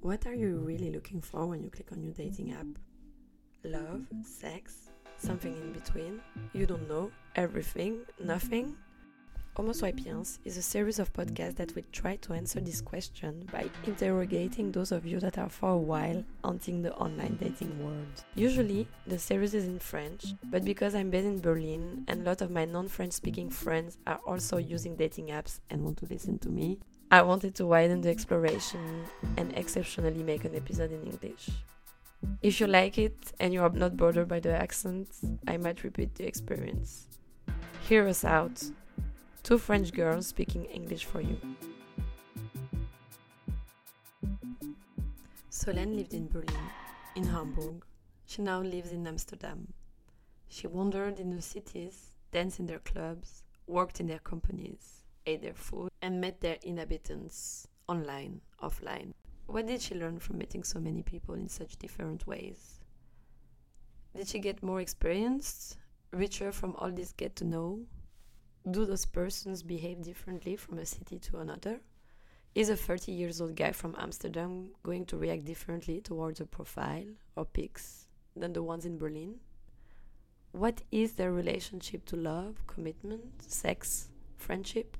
What are you really looking for when you click on your dating app? Love, sex, something in between? You don't know? Everything? Nothing? Homo Sapiens is a series of podcasts that will try to answer this question by interrogating those of you that are for a while haunting the online dating world. Usually, the series is in French, but because I'm based in Berlin and a lot of my non French speaking friends are also using dating apps and want to listen to me, I wanted to widen the exploration and exceptionally make an episode in English. If you like it and you are not bothered by the accent, I might repeat the experience. Hear us out two French girls speaking English for you. Solène lived in Berlin, in Hamburg. She now lives in Amsterdam. She wandered in the cities, danced in their clubs, worked in their companies, ate their food, and met their inhabitants online, offline. What did she learn from meeting so many people in such different ways? Did she get more experienced, richer from all this get to know, do those persons behave differently from a city to another? Is a 30 years old guy from Amsterdam going to react differently towards a profile or pics than the ones in Berlin? What is their relationship to love, commitment, sex, friendship?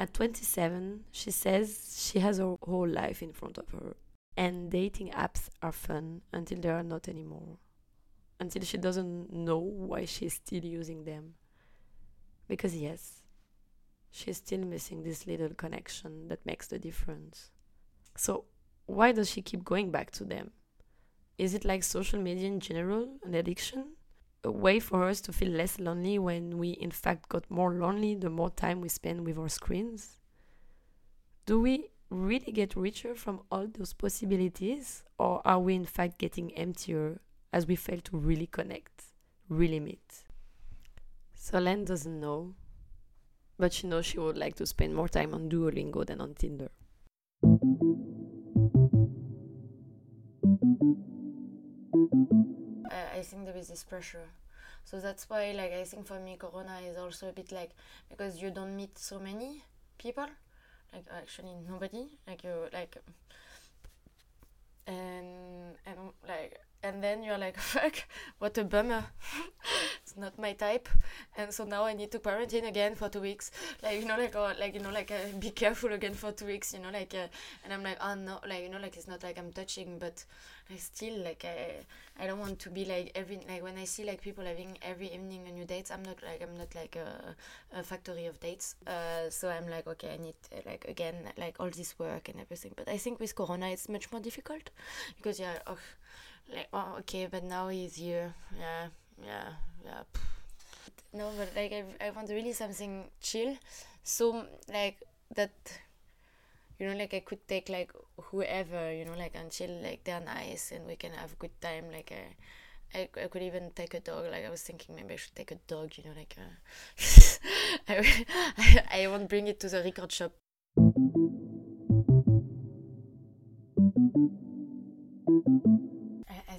At 27, she says she has her whole life in front of her, and dating apps are fun until they are not anymore. Until she doesn't know why she's still using them. Because, yes, she's still missing this little connection that makes the difference. So, why does she keep going back to them? Is it like social media in general, an addiction? A way for us to feel less lonely when we, in fact, got more lonely the more time we spend with our screens? Do we really get richer from all those possibilities, or are we, in fact, getting emptier as we fail to really connect, really meet? Solène doesn't know, but she knows she would like to spend more time on Duolingo than on Tinder. I think there is this pressure. So that's why, like, I think for me, Corona is also a bit like because you don't meet so many people, like actually nobody, like you like, and and like and then you're like fuck what a bummer not my type. And so now i need to quarantine again for two weeks. Like you know like or like you know like uh, be careful again for two weeks you know like uh, and i'm like oh no like you know like it's not like i'm touching but i still like i i don't want to be like every like when i see like people having every evening a new dates i'm not like i'm not like a, a factory of dates. Uh, so i'm like okay i need uh, like again like all this work and everything. But i think with corona it's much more difficult because yeah oh, like oh okay but now he's here. Yeah yeah yeah no but like I, I want really something chill. So like that you know like i could take like whoever you know like until like they're nice and we can have a good time like I, I, I could even take a dog like i was thinking maybe i should take a dog you know like uh, I, I, I won't bring it to the record shop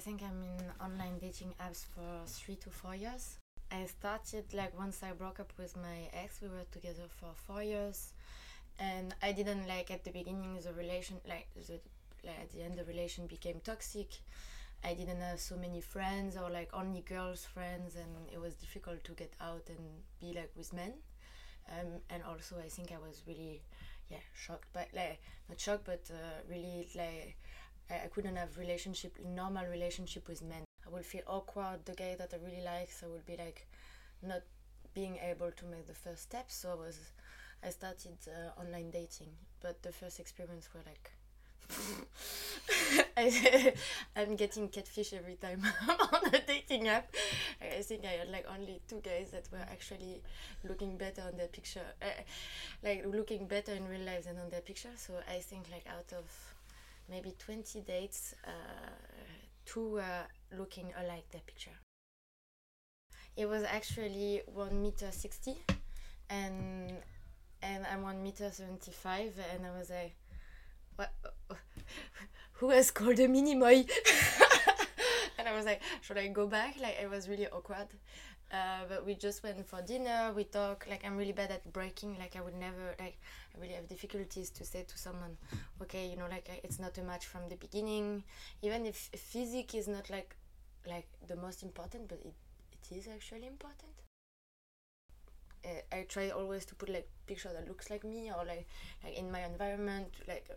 think I'm in online dating apps for three to four years. I started like once I broke up with my ex, we were together for four years, and I didn't like at the beginning the relation like the like at the end the relation became toxic. I didn't have so many friends or like only girls friends, and it was difficult to get out and be like with men. Um, and also I think I was really yeah shocked, but like not shocked, but uh, really like I, I couldn't have relationship normal relationship with men. I will feel awkward. The guy that I really like, so I will be like not being able to make the first step. So I was I started uh, online dating, but the first experience were like. I, I'm getting catfish every time I'm on a dating app. I think I had like only two guys that were actually looking better on their picture, uh, like looking better in real life than on their picture. So I think like out of maybe 20 dates, uh, two were looking alike their picture. It was actually one meter 60 and and I'm one meter 75 and I was like, what? Who has called a mini moi? and I was like, should I go back? Like it was really awkward. Uh, but we just went for dinner. We talk. Like I'm really bad at breaking. Like I would never like. I really have difficulties to say to someone, okay, you know, like it's not a match from the beginning. Even if physique is not like, like the most important, but it, it is actually important. Uh, I try always to put like picture that looks like me or like like in my environment. Like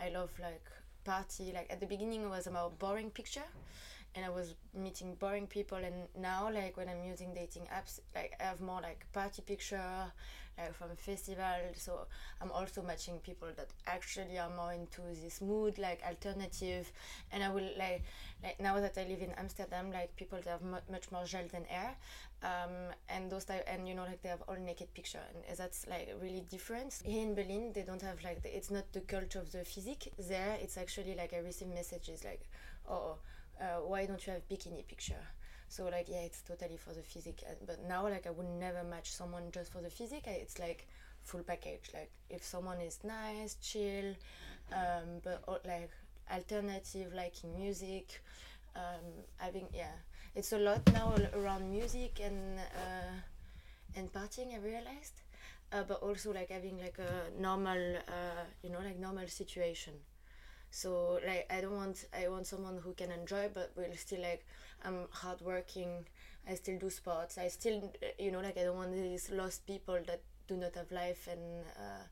I love like party. Like at the beginning, it was about boring picture and I was meeting boring people and now like when I'm using dating apps like I have more like party picture like from festival so I'm also matching people that actually are more into this mood like alternative. And I will like like now that I live in Amsterdam like people that have mu- much more gel than air. Um, and those type and you know like they have all naked picture and that's like really different. Here in Berlin they don't have like the, it's not the culture of the physique. There it's actually like I receive messages like oh uh, why don't you have bikini picture? So like yeah it's totally for the physique but now like i would never match someone just for the physique. It's like full package. Like if someone is nice chill um, but like alternative liking music um, having yeah. It's a lot now around music and uh, and partying i realized. Uh, but also like having like a normal uh, you know like normal situation so like i don't want i want someone who can enjoy but will still like i'm hardworking. I still do sports. I still you know like i don't want these lost people that do not have life and uh,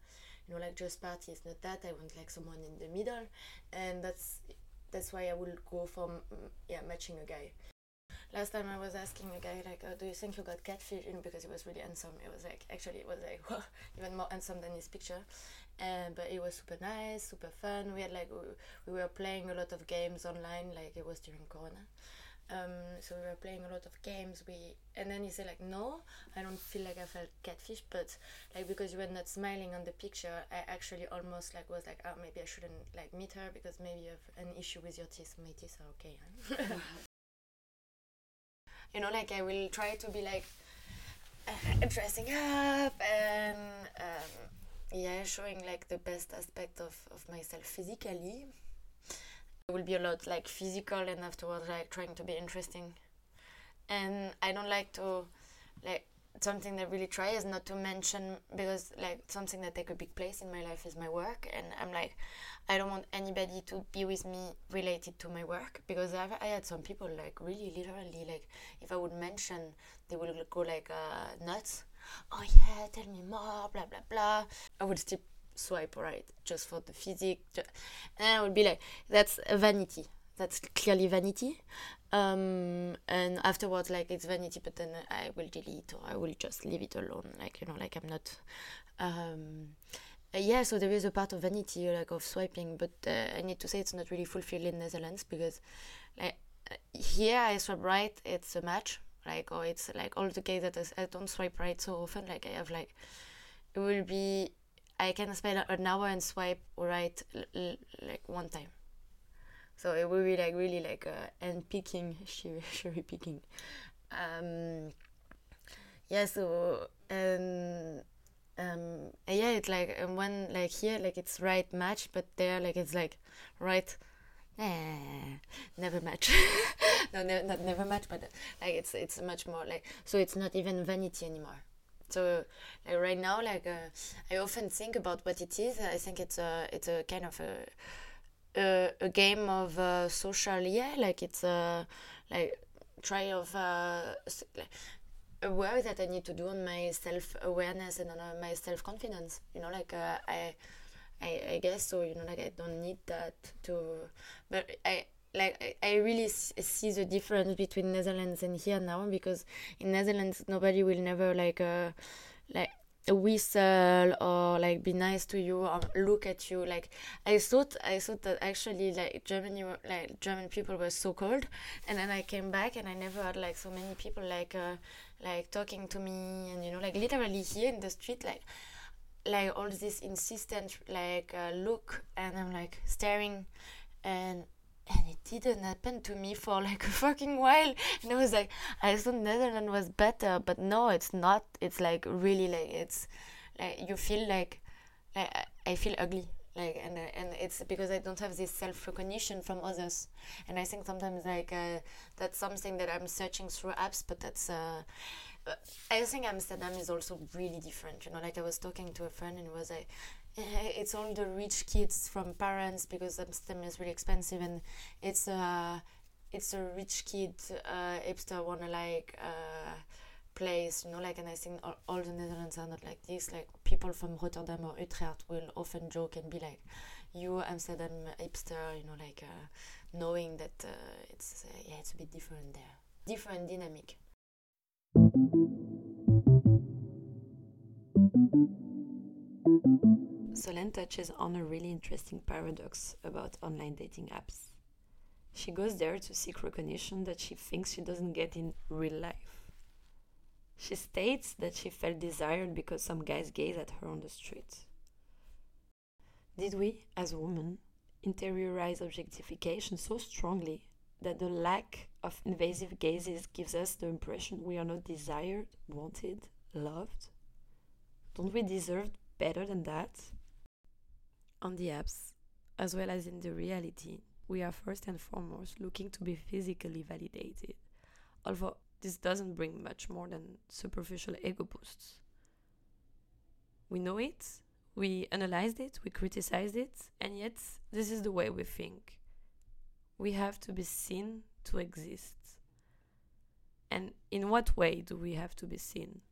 you know like just party is not that. I want like someone in the middle. And that's that's why i will go for yeah matching a guy last time I was asking a guy like, oh, "Do you think you got catfish?" because he was really handsome. It was like actually it was like even more handsome than his picture, and but it was super nice, super fun. We had like we, we were playing a lot of games online, like it was during Corona. Um, so we were playing a lot of games. We and then he said like, no, I don't feel like I felt catfish, but like because you were not smiling on the picture, I actually almost like was like, oh, maybe I shouldn't like meet her because maybe you have an issue with your teeth. My teeth are okay. Huh? you know, like I will try to be like uh, dressing up and. Um, yeah showing like the best aspect of, of myself physically it will be a lot like physical and afterwards like trying to be interesting and i don't like to like something that really try is not to mention because like something that take a big place in my life is my work and i'm like i don't want anybody to be with me related to my work because I've, i had some people like really literally like if i would mention they will go like uh, nuts oh yeah, tell me more, blah blah blah. I would still swipe right just for the physique, and I would be like, that's vanity. That's clearly vanity. Um, and afterwards, like it's vanity, but then I will delete or I will just leave it alone. Like you know, like I'm not. Um, yeah, so there is a part of vanity, like of swiping, but uh, I need to say it's not really fulfilled in Netherlands because, like, here I swipe right, it's a match, like or it's like all the case that I don't swipe right so often like I have like it will be I can spend an hour and swipe right like one time so it will be like really like uh, and picking cherry, picking um yeah so and um yeah it's like when like here like it's right match but there like it's like right eh, never match. No ne- not never match but like it's it's much more like so it's not even vanity anymore. So like right now like uh, i often think about what it is. I think it's a it's a kind of a a, a game of uh, social yeah like it's a like try of uh, a work that i need to do on my self-awareness and on uh, my self-confidence you know like uh, i I, I guess so you know like I don't need that to but I like I, I really see the difference between Netherlands and here now because in Netherlands nobody will never like uh like whistle or like be nice to you or look at you. Like i thought i thought that actually like germany like german people were so cold. And then i came back and i never had like so many people like uh like talking to me and you know like literally here in the street like like all this insistent like uh, look. And i'm like staring. And and it didn't happen to me for like a fucking while and i was like i thought netherlands was better but no it's not it's like really like it's like you feel like like i feel ugly like and uh, and it's because I don't have this self recognition from others, and I think sometimes like uh, that's something that I'm searching through apps, but that's. Uh, I think Amsterdam is also really different. You know, like I was talking to a friend and was like, it's all the rich kids from parents because Amsterdam is really expensive and it's a it's a rich kid uh, hipster wanna like uh, place. You know, like and I think all, all the Netherlands are not like this. Like people from Rotterdam or Utrecht will often joke and be like, "You Amsterdam hipster," you know, like uh, knowing that uh, it's uh, yeah, it's a bit different there, different dynamic. Solène touches on a really interesting paradox about online dating apps. She goes there to seek recognition that she thinks she doesn't get in real life. She states that she felt desired because some guys gaze at her on the street. Did we, as women, interiorize objectification so strongly that the lack of invasive gazes gives us the impression we are not desired, wanted, loved? Don't we deserve better than that? On the apps, as well as in the reality, we are first and foremost looking to be physically validated, although this doesn't bring much more than superficial ego boosts. We know it, we analyzed it, we criticized it, and yet this is the way we think. We have to be seen to exist. And in what way do we have to be seen?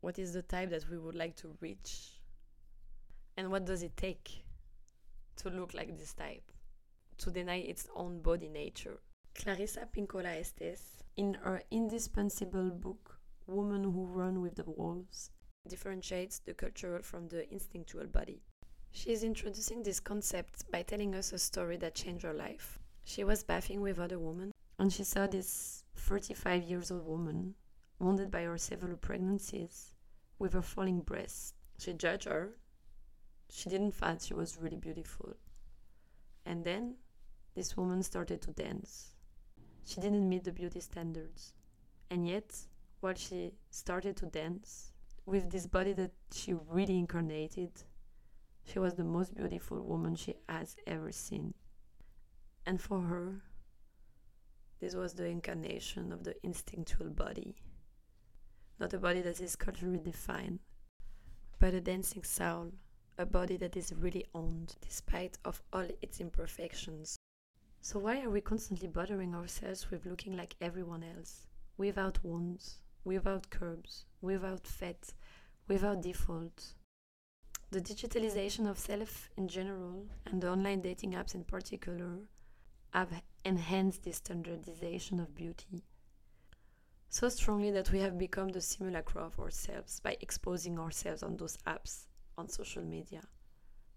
What is the type that we would like to reach? And what does it take to look like this type? To deny its own body nature. Clarissa Pinkola Estes, in her indispensable book, Women Who Run with the Wolves, differentiates the cultural from the instinctual body. She is introducing this concept by telling us a story that changed her life. She was bathing with other women, and she saw this 35 years old woman, wounded by her several pregnancies, with her falling breast. She judged her. She didn't find she was really beautiful. And then this woman started to dance. She didn't meet the beauty standards. And yet, while she started to dance, with this body that she really incarnated, she was the most beautiful woman she has ever seen. And for her, this was the incarnation of the instinctual body. Not a body that is culturally defined, but a dancing soul, a body that is really owned despite of all its imperfections. So why are we constantly bothering ourselves with looking like everyone else, without wounds, without curbs, without fat, without default? The digitalization of self in general and the online dating apps in particular have enhanced this standardization of beauty so strongly that we have become the simulacra of ourselves by exposing ourselves on those apps on social media,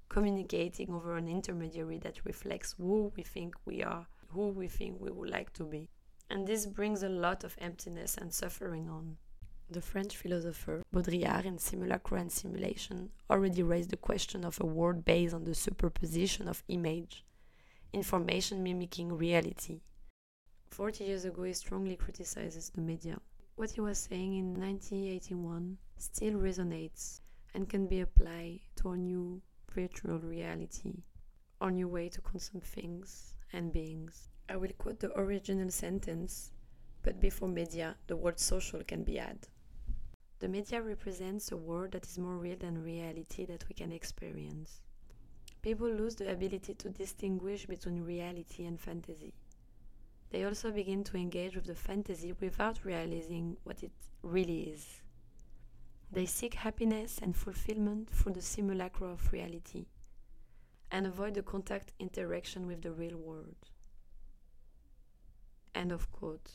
communicating over an intermediary that reflects who we think we are, who we think we would like to be. And this brings a lot of emptiness and suffering on. The French philosopher Baudrillard in Simulacra and Simulation already raised the question of a world based on the superposition of image information mimicking reality. Forty years ago, he strongly criticizes the media. What he was saying in 1981 still resonates and can be applied to our new virtual reality, our new way to consume things and beings. I will quote the original sentence, but before media, the word social can be added. The media represents a world that is more real than reality that we can experience people lose the ability to distinguish between reality and fantasy. They also begin to engage with the fantasy without realizing what it really is. They seek happiness and fulfillment through the simulacra of reality and avoid the contact interaction with the real world. End of quote.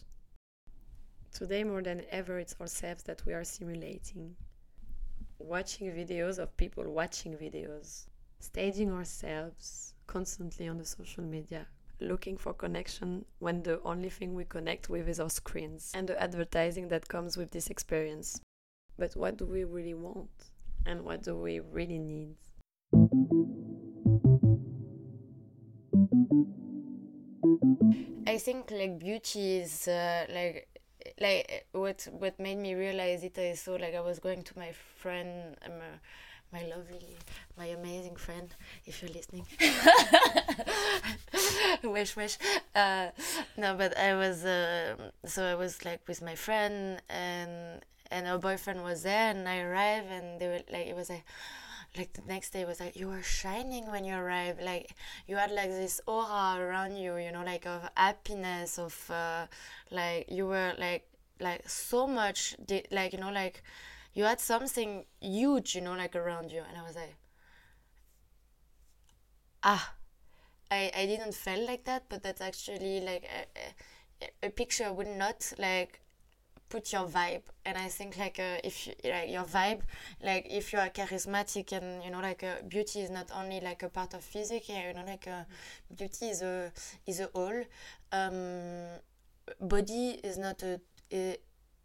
Today, more than ever, it's ourselves that we are simulating. Watching videos of people watching videos, staging ourselves constantly on the social media, looking for connection when the only thing we connect with is our screens and the advertising that comes with this experience. But what do we really want? And what do we really need? I think like beauty is uh, like like what what made me realize it I saw like I was going to my friend um, uh, my lovely, my amazing friend, if you're listening. wish, wish. Uh, no, but I was, uh, so I was like with my friend and and her boyfriend was there and I arrived and they were like, it was like, like the next day was like you were shining when you arrived. Like you had like this aura around you you know like of happiness of uh, like you were like like so much like you know like you had something huge you know like around you and i was like ah i i didn't feel like that but that's actually like a, a, a picture would not like put your vibe. And i think like uh, if you, like your vibe like if you are charismatic and you know like uh, beauty is not only like a part of physics you know like uh, beauty is a is a whole um, body is not a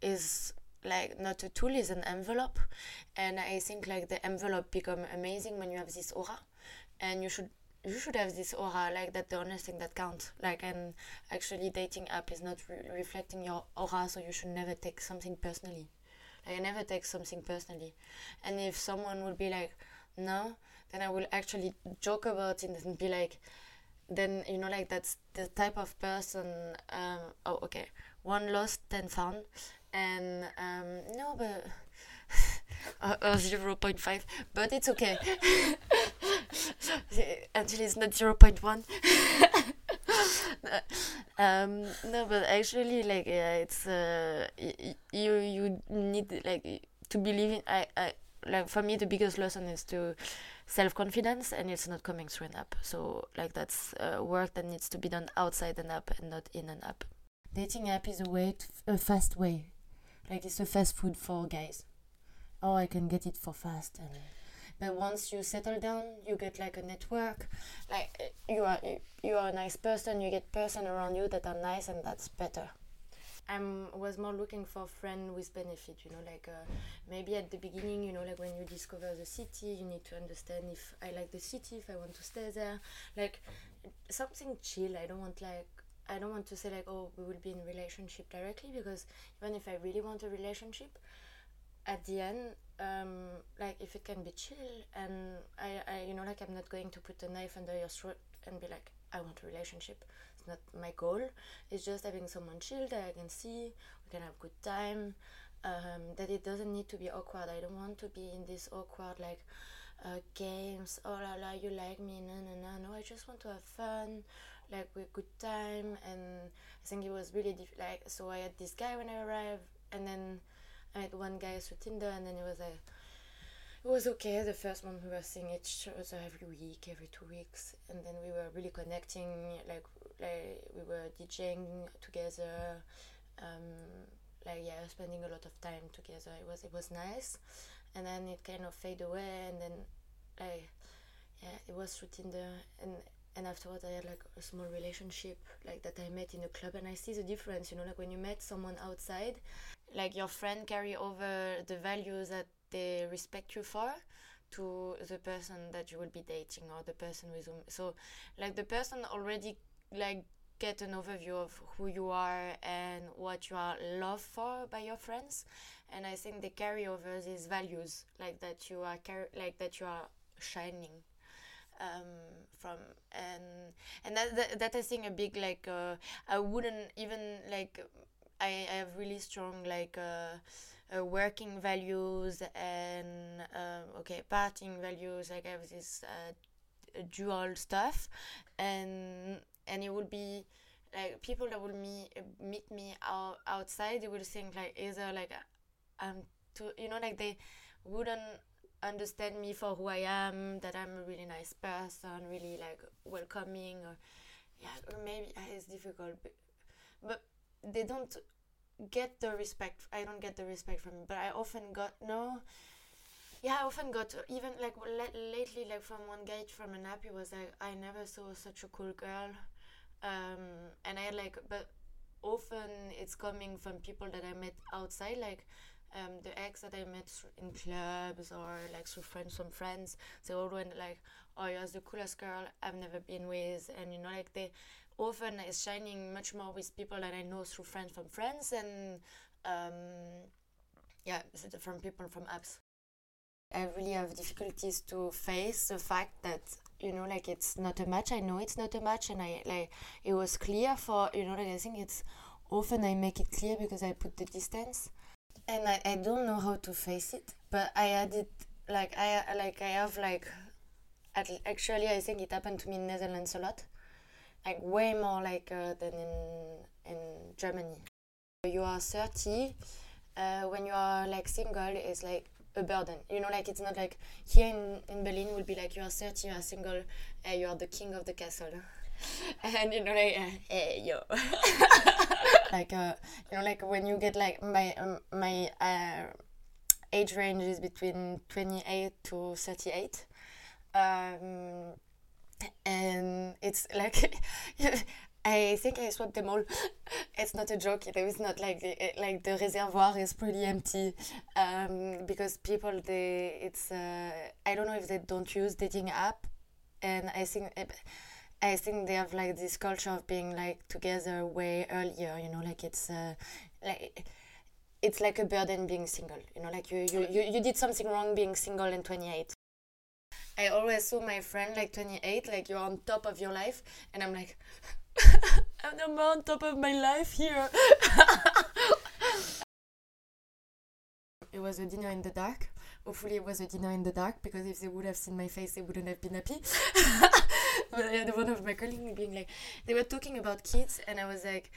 is like not a tool is an envelope. And i think like the envelope become amazing when you have this aura. And you should you should have this aura like that the only thing that counts. Like and actually dating app is not re- reflecting your aura so you should never take something personally. Like i never take something personally. And if someone would be like no then i will actually joke about it and be like then you know like that's the type of person um oh okay one lost ten found. And um no but uh, uh, 0.5 but it's okay actually it's not 0.1 um no but actually like yeah it's uh you you need like to believe in i i like for me the biggest lesson is to self-confidence and it's not coming through an app. So like that's uh, work that needs to be done outside an app and not in an app. Dating app is a way a fast way. Like it's a fast food for guys. Oh i can get it for fast and but once you settle down you get like a network. Like you are you are a nice person you get person around you that are nice and that's better. I was more looking for friend with benefit, you know, like uh, maybe at the beginning, you know, like when you discover the city, you need to understand if I like the city, if I want to stay there, like something chill. I don't want like I don't want to say like oh we will be in relationship directly because even if I really want a relationship, at the end um, like if it can be chill and I, I you know like i'm not going to put a knife under your throat and be like i want a relationship. It's not my goal. It's just having someone chill that i can see we can have good time um, that it doesn't need to be awkward. I don't want to be in this awkward like uh, games oh la la you like me no no no no i just want to have fun like with good time. And i think it was really diff- like so i had this guy when i arrived and then I had one guy through Tinder, and then it was like it was okay. The first month we were seeing each other every week, every two weeks, and then we were really connecting. Like like we were DJing together, um, like yeah, spending a lot of time together. It was it was nice, and then it kind of faded away, and then like yeah, it was through Tinder, and and afterwards I had like a small relationship like that I met in a club, and I see the difference. You know, like when you met someone outside like your friend carry over the values that they respect you for to the person that you will be dating or the person with whom so like the person already like get an overview of who you are and what you are loved for by your friends and i think they carry over these values like that you are car- like that you are shining um, from and and that, that that I think a big like uh, I wouldn't even like I, I have really strong like uh, uh, working values and um, okay partying values like I have this uh, dual stuff. And and it would be like people that will meet meet me out, outside they will think like either like I'm too you know like they wouldn't understand me for who I am that I'm a really nice person really like welcoming or yeah or maybe it's difficult but, but they don't get the respect i don't get the respect from but i often got no yeah i often got even like lately like from one guy from an app he was like i never saw such a cool girl um, and i like but often it's coming from people that i met outside like um, the ex that I met in clubs or like through friends from friends, they all went like, "Oh, you're the coolest girl I've never been with," and you know, like they often is shining much more with people that I know through friends from friends and um, yeah, from people from apps. I really have difficulties to face the fact that you know like it's not a match. I know it's not a match, and I like it was clear for you know like I think it's often I make it clear because I put the distance, and I, I don't know how to face it. But I had it like I like I have like actually I think it happened to me in Netherlands a lot, like way more like uh, than in in Germany. You are thirty. Uh, when you are like single, it's like a burden. You know, like it's not like here in, in Berlin will be like you are 30, you are single, uh, you are the king of the castle. and you know, like, uh, hey, yo. like, uh, you know, like when you get like my, um, my uh, age range is between 28 to 38. Um, and it's like I think I swapped them all. it's not a joke. There is not like the, like the reservoir is pretty empty um, because people they it's uh, I don't know if they don't use dating app, and I think I think they have like this culture of being like together way earlier. You know, like it's uh, like it's like a burden being single. You know, like you you, you, you did something wrong being single in twenty eight. I always saw my friend like 28, like you're on top of your life, and I'm like, I'm the on top of my life here. it was a dinner in the dark. Hopefully, it was a dinner in the dark because if they would have seen my face, they wouldn't have been happy. but I had one of my colleagues being like, they were talking about kids, and I was like,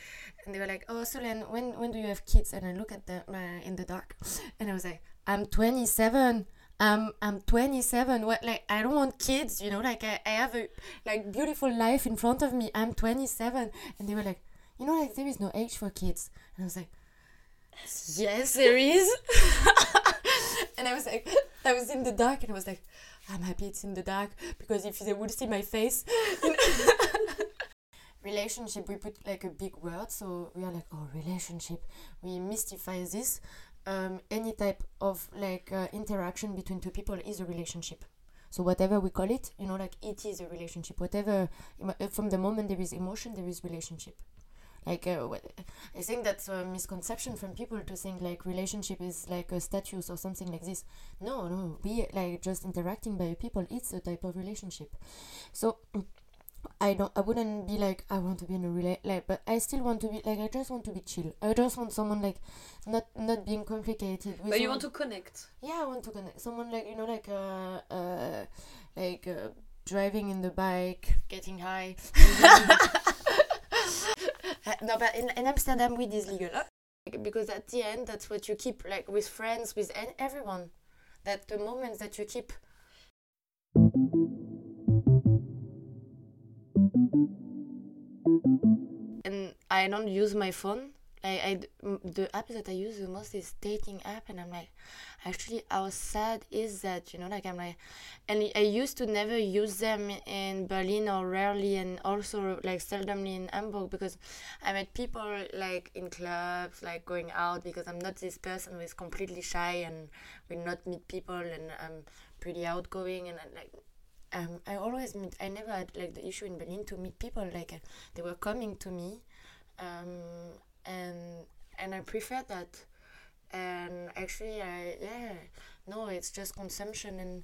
and they were like, oh, Solène, when when do you have kids? And I look at them uh, in the dark, and I was like, I'm 27. I'm I'm 27. What like I don't want kids, you know. Like I, I have a like beautiful life in front of me. I'm 27, and they were like, you know, like there is no age for kids. And I was like, yes, there is. and I was like, I was in the dark, and I was like, I'm happy it's in the dark because if they would see my face. relationship we put like a big word so we are like oh relationship we mystify this um, any type of like uh, interaction between two people is a relationship. So whatever we call it you know like it is a relationship. Whatever uh, from the moment there is emotion there is relationship. Like uh, i think that's a misconception from people to think like relationship is like a status or something like this. No no. We like just interacting by people. It's a type of relationship. So I don't I wouldn't be like I want to be in a relate like but I still want to be like I just want to be chill. I just want someone like not not being complicated. but someone, you want to connect. Yeah, I want to connect. Someone like you know like uh uh like uh, driving in the bike, getting high. no, but in, in Amsterdam weed is legal. Because at the end that's what you keep like with friends with everyone. That the moments that you keep and I don't use my phone. I, I the app that I use the most is dating app, and I'm like, actually, how sad is that? You know, like I'm like, and I used to never use them in Berlin or rarely, and also like seldomly in Hamburg because I met people like in clubs, like going out because I'm not this person who is completely shy and will not meet people, and I'm pretty outgoing and I'm like um, I always meet, I never had like the issue in Berlin to meet people like uh, they were coming to me um, and and I prefer that. And actually I yeah no it's just consumption and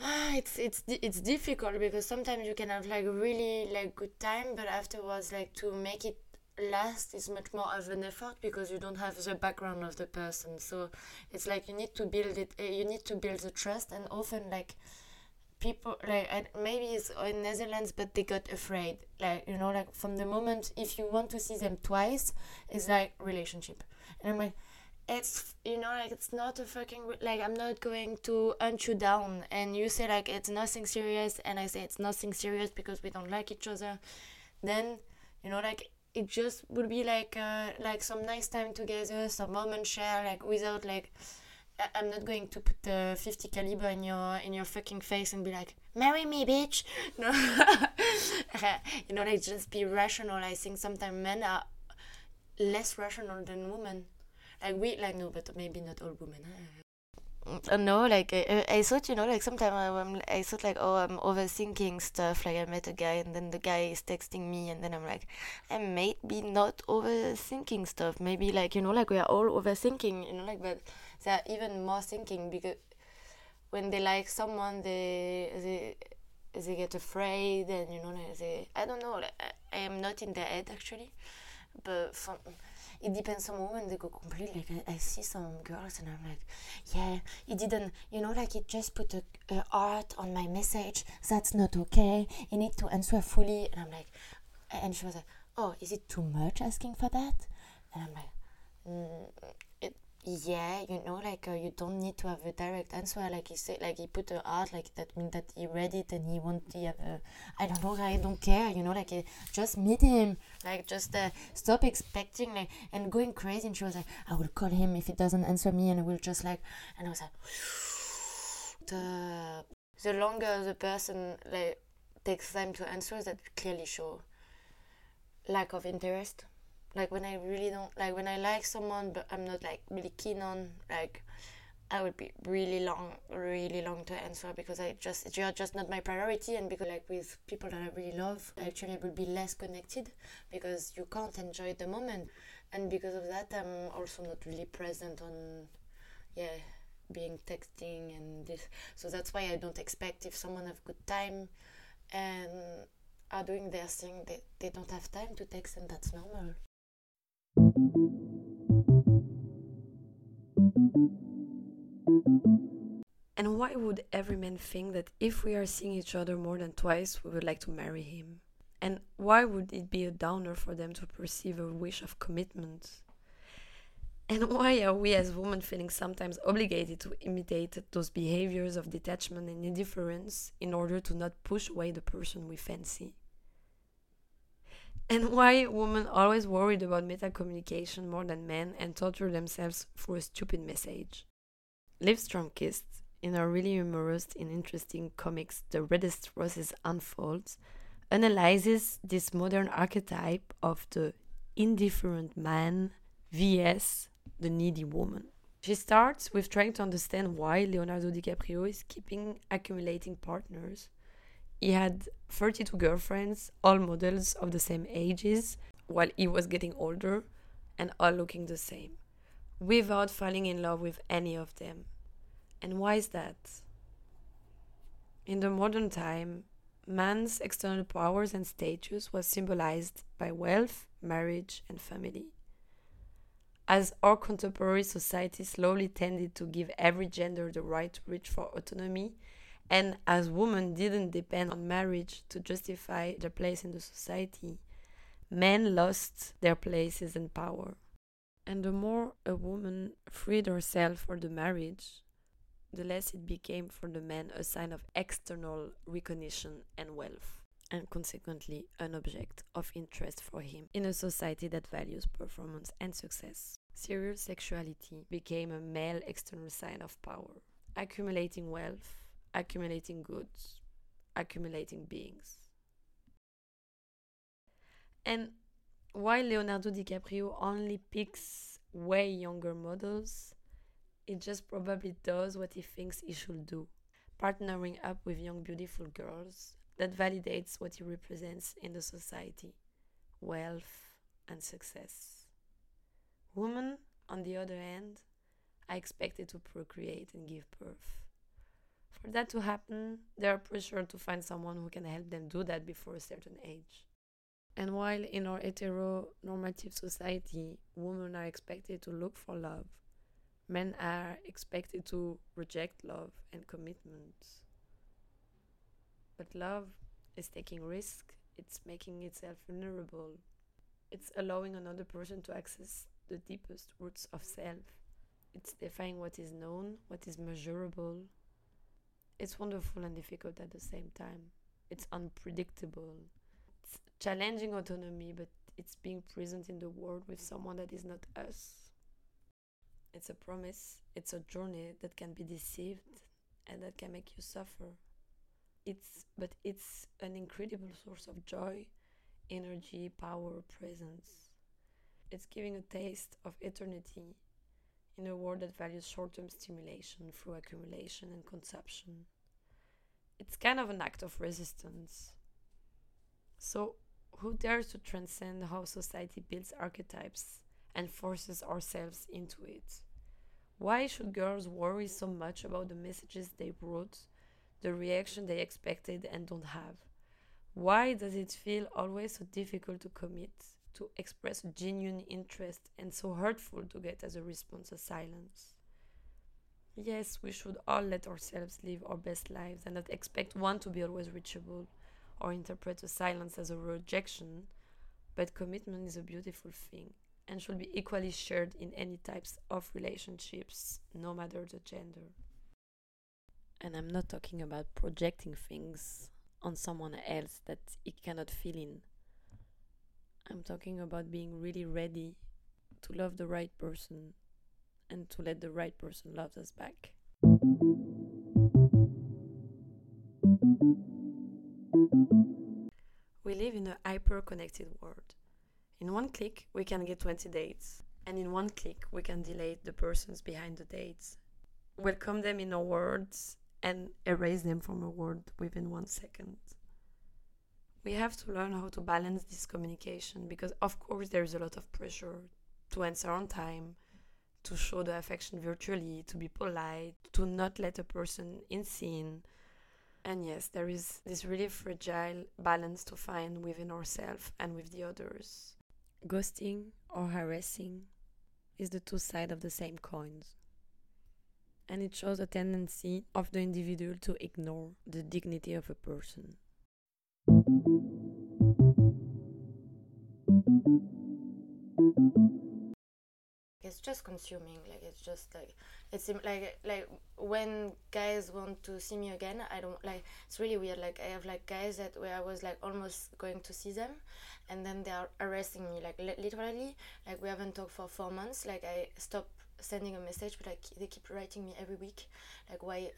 ah, it's it's it's difficult because sometimes you can have like really like good time but afterwards like to make it last is much more of an effort because you don't have the background of the person. So it's like you need to build it eh, you need to build the trust and often like people like maybe it's in Netherlands, but they got afraid. Like you know, like from the moment if you want to see them twice, it's like relationship, and I'm like, it's you know like it's not a fucking like I'm not going to hunt you down, and you say like it's nothing serious, and I say it's nothing serious because we don't like each other, then you know like it just would be like uh, like some nice time together, some moment share like without like I'm not going to put the 50 caliber in your in your fucking face and be like, marry me, bitch. No, you know, like just be rational. I think sometimes men are less rational than women. Like we, like no, but maybe not all women. Uh, no, like I, I thought, you know, like sometimes I'm, I thought like, oh, I'm overthinking stuff. Like I met a guy and then the guy is texting me, and then I'm like, I may be not overthinking stuff. Maybe like you know, like we are all overthinking, you know, like but they're even more thinking because when they like someone, they they they get afraid and you know they I don't know. Like, I, am not in their head actually, but from it depends on women they go completely like I, I, see some girls and i'm like yeah he didn't you know like he just put a, a art on my message that's not okay you need to answer fully and i'm like and she was like oh is it too much asking for that and i'm like mm, it, yeah you know like uh, you don't need to have a direct answer. Like he said like he put a art like that means that he read it and he want to have a i don't know i don't care you know like uh, just meet him. Like just uh, stop expecting like and going crazy. And she was like i will call him if he doesn't answer me and i will just like and i was like the the longer the person like takes time to answer that clearly show lack of interest like when i really don't like when i like someone but i'm not like really keen on like i would be really long really long to answer because i just you're just not my priority and because like with people that i really love actually i will be less connected because you can't enjoy the moment. And because of that i'm also not really present on yeah being texting and this. So that's why i don't expect if someone have good time and are doing their thing they, they don't have time to text and that's normal and why would every man think that if we are seeing each other more than twice, we would like to marry him? And why would it be a downer for them to perceive a wish of commitment? And why are we as women feeling sometimes obligated to imitate those behaviors of detachment and indifference in order to not push away the person we fancy? And why women always worried about meta communication more than men and torture themselves for a stupid message? Liv Strömquist, in her really humorous and interesting comics The Reddest Roses Unfolds, analyzes this modern archetype of the indifferent man vs the needy woman. She starts with trying to understand why Leonardo DiCaprio is keeping accumulating partners he had 32 girlfriends, all models of the same ages, while he was getting older, and all looking the same, without falling in love with any of them. And why is that? In the modern time, man's external powers and status was symbolized by wealth, marriage, and family. As our contemporary society slowly tended to give every gender the right to reach for autonomy and as women didn't depend on marriage to justify their place in the society, men lost their places and power. And the more a woman freed herself for the marriage, the less it became for the man a sign of external recognition and wealth, and consequently an object of interest for him in a society that values performance and success. Serial sexuality became a male external sign of power, accumulating wealth accumulating goods, accumulating beings. And while Leonardo DiCaprio only picks way younger models, it just probably does what he thinks he should do, partnering up with young, beautiful girls that validates what he represents in the society wealth and success. Women, on the other hand, are expected to procreate and give birth. For that to happen, they are pressured to find someone who can help them do that before a certain age. And while in our heteronormative society, women are expected to look for love, men are expected to reject love and commitment. But love is taking risk, it's making itself vulnerable, it's allowing another person to access the deepest roots of self. It's defying what is known, what is measurable, it's wonderful and difficult at the same time. It's unpredictable. It's challenging autonomy, but it's being present in the world with someone that is not us. It's a promise, it's a journey that can be deceived and that can make you suffer. It's but it's an incredible source of joy, energy, power, presence. It's giving a taste of eternity in a world that values short term stimulation through accumulation and consumption. It's kind of an act of resistance. So, who dares to transcend how society builds archetypes and forces ourselves into it? Why should girls worry so much about the messages they wrote, the reaction they expected and don't have? Why does it feel always so difficult to commit, to express genuine interest, and so hurtful to get as a response a silence? Yes, we should all let ourselves live our best lives and not expect one to be always reachable or interpret a silence as a rejection, but commitment is a beautiful thing and should be equally shared in any types of relationships, no matter the gender. And I'm not talking about projecting things on someone else that it cannot fill in. I'm talking about being really ready to love the right person and to let the right person love us back. We live in a hyper connected world. In one click, we can get 20 dates, and in one click, we can delete the persons behind the dates, welcome them in our words, and erase them from our world within one second. We have to learn how to balance this communication because, of course, there is a lot of pressure to answer on time, to show the affection virtually, to be polite, to not let a person in scene. And yes, there is this really fragile balance to find within ourselves and with the others. Ghosting or harassing is the two sides of the same coins. And it shows a tendency of the individual to ignore the dignity of a person. It's just consuming like it's just like it's like like when guys want to see me again i don't like it's really weird like i have like guys that where i was like almost going to see them and then they are arresting me like literally like we haven't talked for four months like i stopped sending a message but like they keep writing me every week like why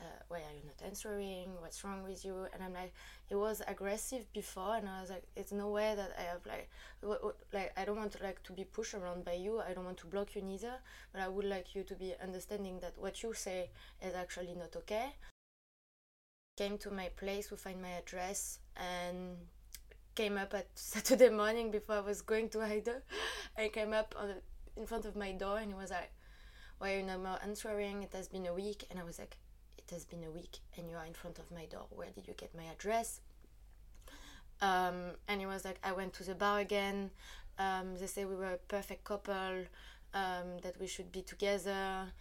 uh, why are you not answering? What's wrong with you? And i'm like it was aggressive before and i was like it's no way that i have like w- w- like i don't want to like to be pushed around by you. I don't want to block you neither. But i would like you to be understanding that what you say is actually not okay. Came to my place to find my address and came up at saturday morning before i was going to Haida. i came up on in front of my door and he was like, Why are you not answering? It has been a week. And I was like, It has been a week and you are in front of my door. Where did you get my address? Um, and he was like, I went to the bar again. Um, they say we were a perfect couple, um, that we should be together.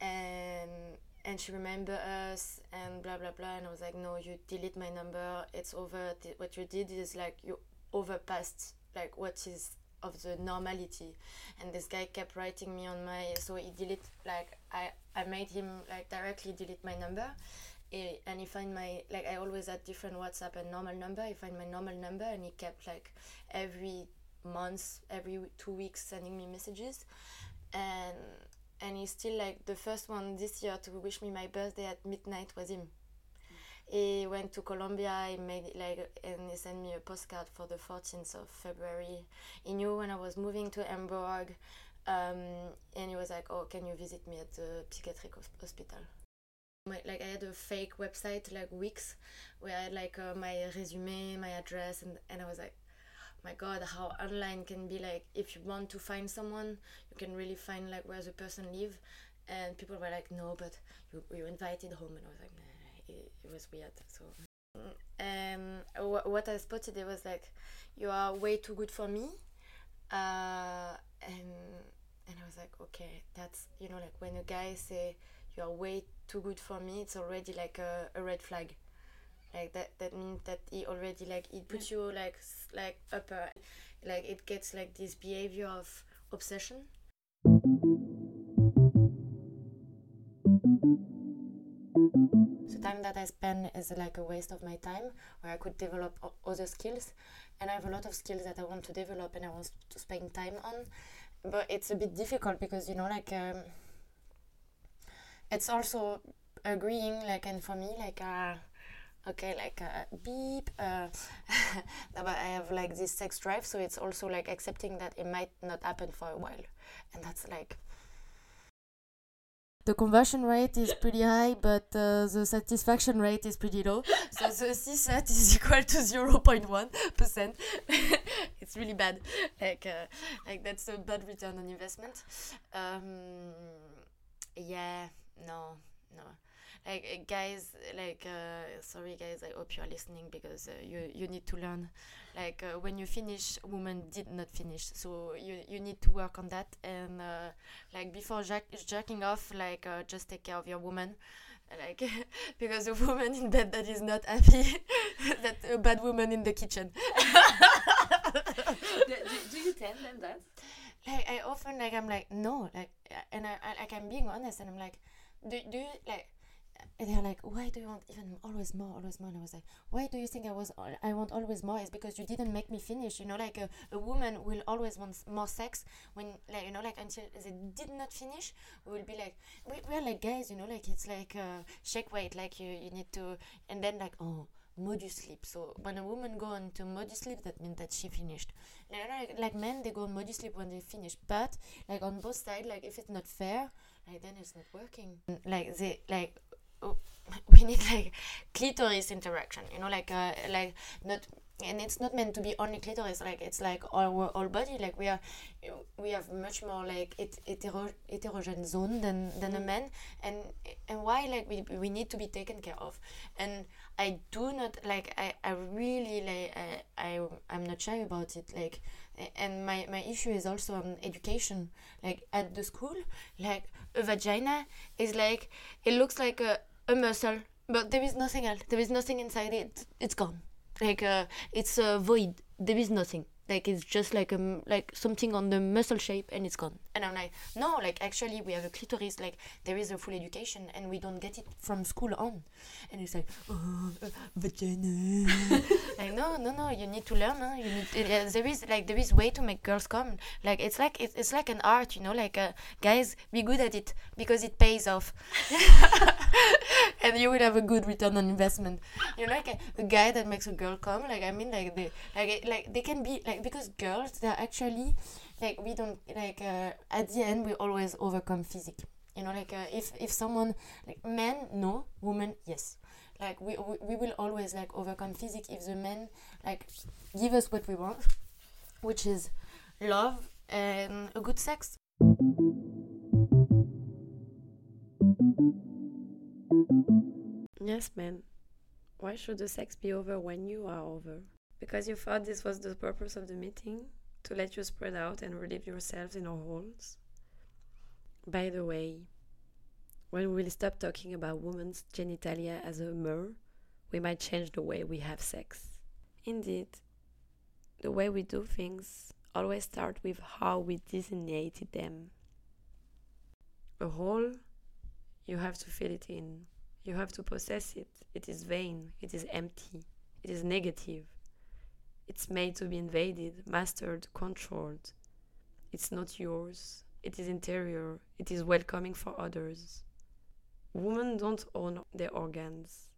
And and she remember us and blah blah blah and i was like no you delete my number it's over what you did is like you overpassed like what is of the normality. And this guy kept writing me on my so he delete like i i made him like directly delete my number. And he find my like i always had different whatsapp and normal number. He find my normal number and he kept like every month every two weeks sending me messages. And and he's still like the first one this year to wish me my birthday at midnight was him he went to Colombia. He made like and he sent me a postcard for the 14th of February. He knew when I was moving to Hamburg, um, and he was like, "Oh, can you visit me at the psychiatric hospital?" Like I had a fake website like Wix, where I had like uh, my resume, my address, and and I was like, my god how online can be like if you want to find someone you can really find like where the person live and people were like no but you, you invited home and i was like nah it, it was weird. So, and w- what I spotted it was like, you are way too good for me, uh, and and I was like, okay, that's you know like when a guy say you are way too good for me, it's already like a, a red flag. Like that that means that he already like it puts you like like upper, like it gets like this behavior of obsession that I spend is like a waste of my time where I could develop other skills. And I have a lot of skills that I want to develop and I want to spend time on. But it's a bit difficult because you know like um, it's also agreeing like and for me like uh, okay like uh, beep uh, but I have like this sex drive. So it's also like accepting that it might not happen for a while. And that's like the conversion rate is pretty high, but uh, the satisfaction rate is pretty low. so the CSAT is equal to 0.1%. it's really bad. Like, uh, like that's a bad return on investment. Um, yeah, no, no. Like uh, guys, like uh, sorry guys, I hope you are listening because uh, you you need to learn. Like uh, when you finish, woman did not finish, so you you need to work on that. And uh, like before jack jacking off, like uh, just take care of your woman. Like because a woman in bed that is not happy, that a bad woman in the kitchen. do, do you tell them that? like I often like I'm like no like and I, I like I'm being honest and I'm like do, do you like and they're like why do you want even always more always more? And I was like why do you think I was I want always more? Is because you didn't make me finish you know like a, a woman will always want more sex when like you know like until they did not finish we will be like we, we're like guys you know like it's like uh, shake weight like you you need to and then like oh modus sleep. So when a woman go into modus sleep that means that she finished. Like, like men they go modus sleep when they finish. But like on both sides like if it's not fair like then it's not working. Like they like we need like clitoris interaction you know like uh, like not and it's not meant to be only clitoris like it's like our whole body like we are we have much more like it hetero, heterogen zone than than a man and and why like we, we need to be taken care of. And i do not like i i really like i, I i'm not shy about it like and my my issue is also on education. Like at the school like a vagina is like it looks like a, a muscle but there is nothing else. There is nothing inside it. It's gone. Like uh, it's a void. There is nothing like it's just like um like something on the muscle shape and it's gone. And i'm like no like actually we have a clitoris like there is a full education and we don't get it from school on. And it's like oh uh, vagina. Like no no no you need to learn huh? you need uh, there is like there is way to make girls come. Like it's like it's, it's like an art you know like uh, guys be good at it because it pays off. And you will have a good return on investment. You know like a, a guy that makes a girl come like i mean like they like like they can be like because girls they're actually like we don't like uh, at the end we always overcome physique you know like uh, if if someone like men no women yes like we, we we will always like overcome physique if the men like give us what we want which is love and a good sex Yes, man. Why should the sex be over when you are over? Because you thought this was the purpose of the meeting? To let you spread out and relieve yourselves in our holes? By the way, when we will stop talking about women's genitalia as a mirror, we might change the way we have sex. Indeed, the way we do things always start with how we designated them. A hole, you have to fill it in. You have to possess it. It is vain. It is empty. It is negative. It's made to be invaded, mastered, controlled. It's not yours. It is interior. It is welcoming for others. Women don't own their organs.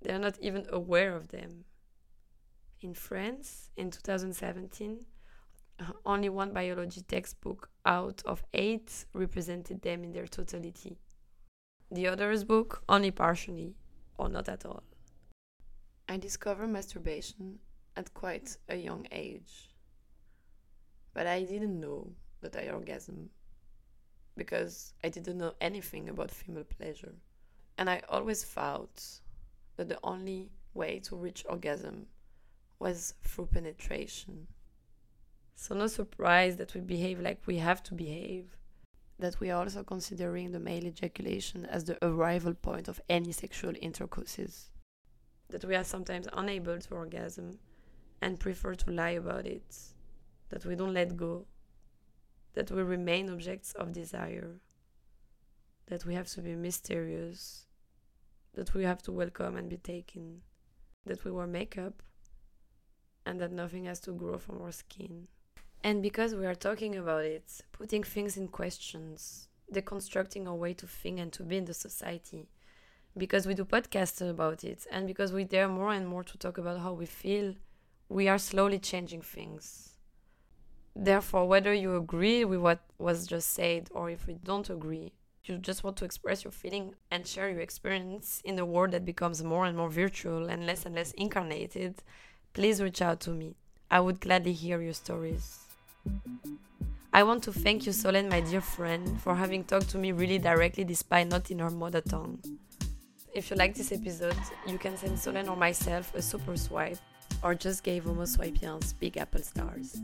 They are not even aware of them. In France, in 2017, uh, only one biology textbook out of eight represented them in their totality. The other's book only partially, or not at all. I discovered masturbation at quite a young age. But I didn't know that I orgasm because I didn't know anything about female pleasure. And I always thought that the only way to reach orgasm was through penetration. So, no surprise that we behave like we have to behave that we are also considering the male ejaculation as the arrival point of any sexual intercourses. That we are sometimes unable to orgasm and prefer to lie about it. That we don't let go. That we remain objects of desire. That we have to be mysterious. That we have to welcome and be taken. That we wear makeup. And that nothing has to grow from our skin. And because we are talking about it, putting things in questions, deconstructing our way to think and to be in the society, because we do podcasts about it, and because we dare more and more to talk about how we feel, we are slowly changing things. Therefore, whether you agree with what was just said or if you don't agree, you just want to express your feeling and share your experience in a world that becomes more and more virtual and less and less incarnated, please reach out to me. I would gladly hear your stories. I want to thank you, Solène, my dear friend, for having talked to me really directly despite not in her mother tongue. If you like this episode, you can send Solène or myself a super swipe or just give Homo Swapians big apple stars.